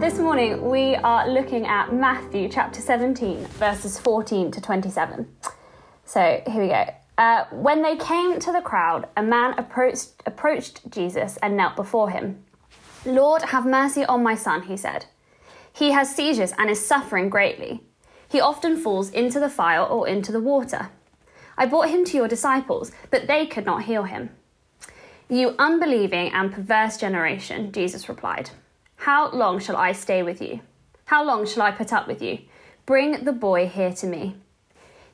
This morning we are looking at Matthew chapter 17, verses 14 to 27. So here we go. Uh, when they came to the crowd, a man approached, approached Jesus and knelt before him. Lord, have mercy on my son, he said. He has seizures and is suffering greatly. He often falls into the fire or into the water. I brought him to your disciples, but they could not heal him. You unbelieving and perverse generation, Jesus replied, How long shall I stay with you? How long shall I put up with you? Bring the boy here to me.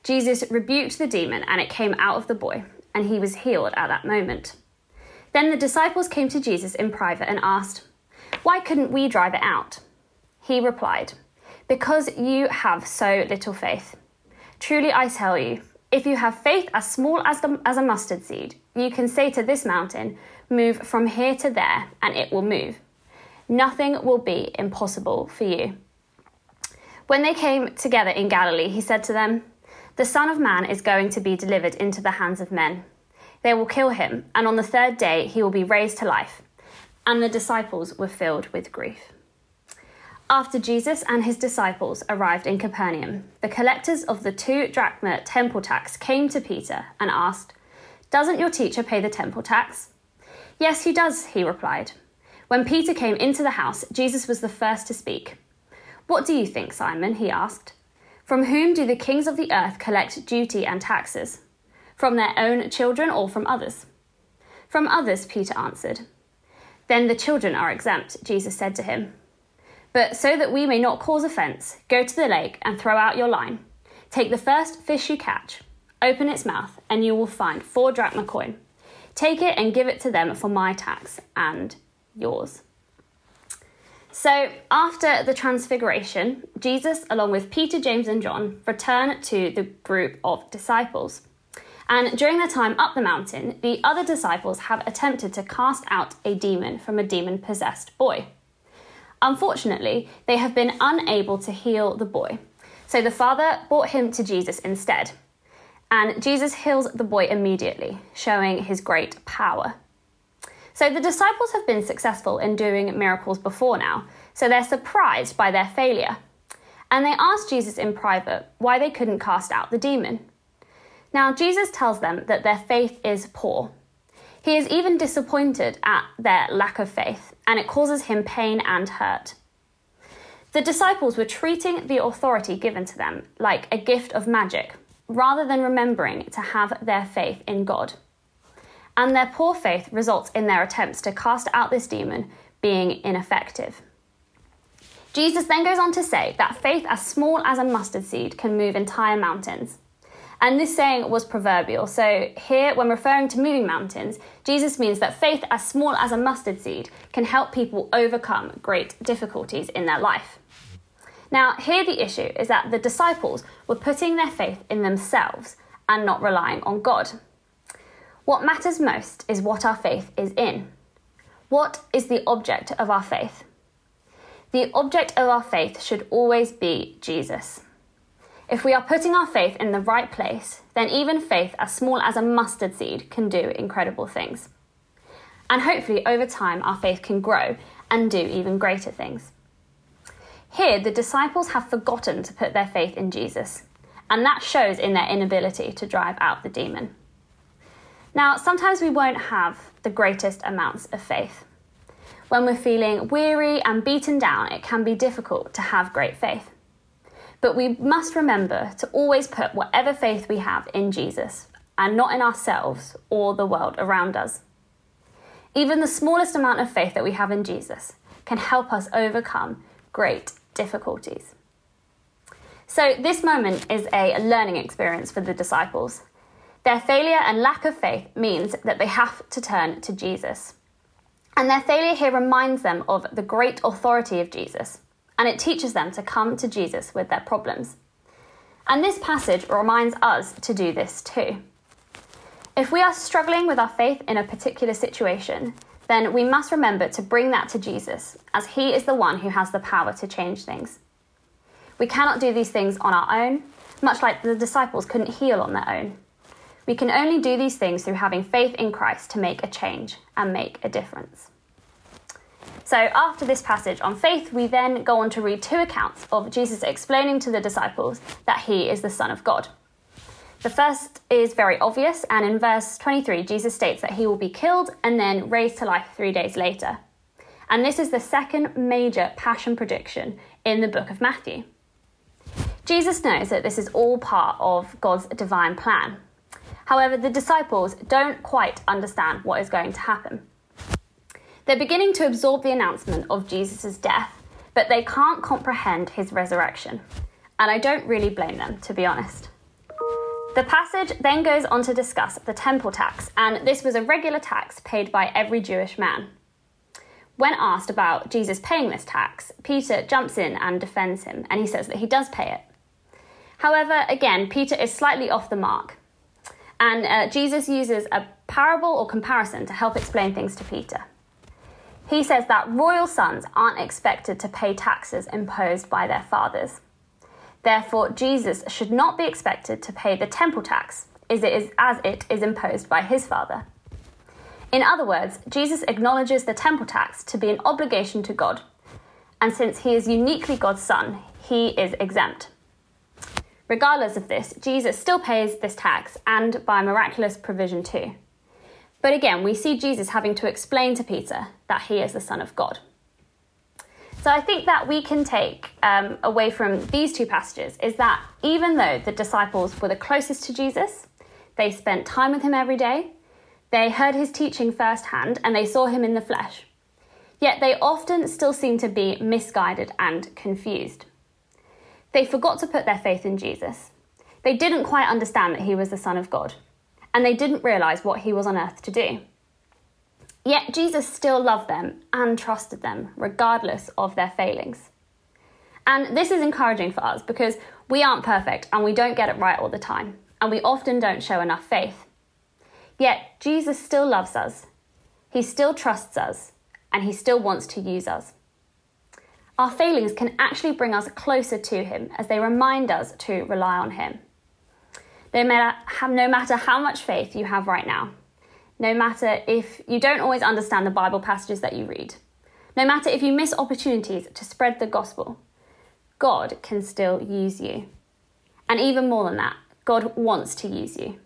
Jesus rebuked the demon, and it came out of the boy, and he was healed at that moment. Then the disciples came to Jesus in private and asked, Why couldn't we drive it out? He replied, Because you have so little faith. Truly I tell you, if you have faith as small as, the, as a mustard seed, you can say to this mountain, Move from here to there, and it will move. Nothing will be impossible for you. When they came together in Galilee, he said to them, The Son of Man is going to be delivered into the hands of men. They will kill him, and on the third day he will be raised to life. And the disciples were filled with grief. After Jesus and his disciples arrived in Capernaum, the collectors of the two drachma temple tax came to Peter and asked, Doesn't your teacher pay the temple tax? Yes, he does, he replied. When Peter came into the house, Jesus was the first to speak. What do you think, Simon? he asked. From whom do the kings of the earth collect duty and taxes? From their own children or from others? From others, Peter answered. Then the children are exempt, Jesus said to him. But so that we may not cause offence, go to the lake and throw out your line. Take the first fish you catch, open its mouth, and you will find four drachma coin. Take it and give it to them for my tax and yours. So, after the transfiguration, Jesus, along with Peter, James, and John, return to the group of disciples. And during their time up the mountain, the other disciples have attempted to cast out a demon from a demon possessed boy. Unfortunately, they have been unable to heal the boy. So the father brought him to Jesus instead. And Jesus heals the boy immediately, showing his great power. So the disciples have been successful in doing miracles before now, so they're surprised by their failure. And they ask Jesus in private why they couldn't cast out the demon. Now, Jesus tells them that their faith is poor, he is even disappointed at their lack of faith, and it causes him pain and hurt. The disciples were treating the authority given to them like a gift of magic, rather than remembering to have their faith in God. And their poor faith results in their attempts to cast out this demon being ineffective. Jesus then goes on to say that faith as small as a mustard seed can move entire mountains. And this saying was proverbial. So, here, when referring to moving mountains, Jesus means that faith as small as a mustard seed can help people overcome great difficulties in their life. Now, here the issue is that the disciples were putting their faith in themselves and not relying on God. What matters most is what our faith is in. What is the object of our faith? The object of our faith should always be Jesus. If we are putting our faith in the right place, then even faith as small as a mustard seed can do incredible things. And hopefully, over time, our faith can grow and do even greater things. Here, the disciples have forgotten to put their faith in Jesus, and that shows in their inability to drive out the demon. Now, sometimes we won't have the greatest amounts of faith. When we're feeling weary and beaten down, it can be difficult to have great faith. But we must remember to always put whatever faith we have in Jesus and not in ourselves or the world around us. Even the smallest amount of faith that we have in Jesus can help us overcome great difficulties. So, this moment is a learning experience for the disciples. Their failure and lack of faith means that they have to turn to Jesus. And their failure here reminds them of the great authority of Jesus, and it teaches them to come to Jesus with their problems. And this passage reminds us to do this too. If we are struggling with our faith in a particular situation, then we must remember to bring that to Jesus, as He is the one who has the power to change things. We cannot do these things on our own, much like the disciples couldn't heal on their own. We can only do these things through having faith in Christ to make a change and make a difference. So, after this passage on faith, we then go on to read two accounts of Jesus explaining to the disciples that he is the Son of God. The first is very obvious, and in verse 23, Jesus states that he will be killed and then raised to life three days later. And this is the second major passion prediction in the book of Matthew. Jesus knows that this is all part of God's divine plan. However, the disciples don't quite understand what is going to happen. They're beginning to absorb the announcement of Jesus' death, but they can't comprehend his resurrection. And I don't really blame them, to be honest. The passage then goes on to discuss the temple tax, and this was a regular tax paid by every Jewish man. When asked about Jesus paying this tax, Peter jumps in and defends him, and he says that he does pay it. However, again, Peter is slightly off the mark, and uh, Jesus uses a parable or comparison to help explain things to Peter. He says that royal sons aren't expected to pay taxes imposed by their fathers. Therefore, Jesus should not be expected to pay the temple tax as it is, as it is imposed by his father. In other words, Jesus acknowledges the temple tax to be an obligation to God, and since he is uniquely God's son, he is exempt. Regardless of this, Jesus still pays this tax and by miraculous provision too. But again, we see Jesus having to explain to Peter that he is the Son of God. So I think that we can take um, away from these two passages is that even though the disciples were the closest to Jesus, they spent time with him every day, they heard his teaching firsthand, and they saw him in the flesh. Yet they often still seem to be misguided and confused. They forgot to put their faith in Jesus. They didn't quite understand that he was the Son of God, and they didn't realize what he was on earth to do. Yet Jesus still loved them and trusted them, regardless of their failings. And this is encouraging for us because we aren't perfect and we don't get it right all the time, and we often don't show enough faith. Yet Jesus still loves us, He still trusts us, and He still wants to use us. Our failings can actually bring us closer to Him as they remind us to rely on Him. No matter, no matter how much faith you have right now, no matter if you don't always understand the Bible passages that you read, no matter if you miss opportunities to spread the gospel, God can still use you. And even more than that, God wants to use you.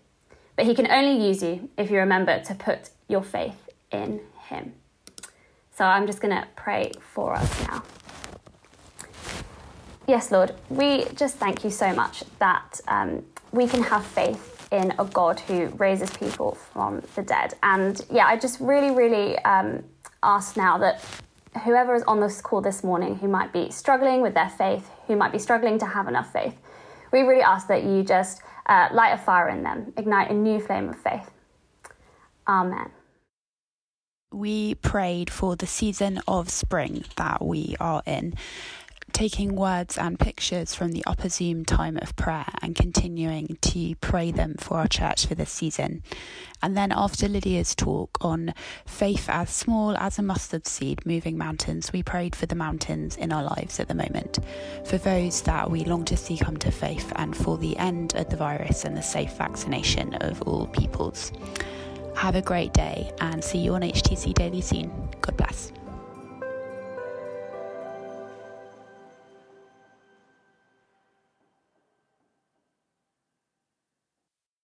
But He can only use you if you remember to put your faith in Him. So I'm just going to pray for us now. Yes, Lord, we just thank you so much that um, we can have faith in a God who raises people from the dead. And yeah, I just really, really um, ask now that whoever is on this call this morning who might be struggling with their faith, who might be struggling to have enough faith, we really ask that you just uh, light a fire in them, ignite a new flame of faith. Amen. We prayed for the season of spring that we are in taking words and pictures from the upper Zoom time of prayer and continuing to pray them for our church for this season. And then after Lydia's talk on faith as small as a mustard seed moving mountains, we prayed for the mountains in our lives at the moment, for those that we long to see come to faith, and for the end of the virus and the safe vaccination of all peoples. Have a great day and see you on HTC Daily soon. God bless.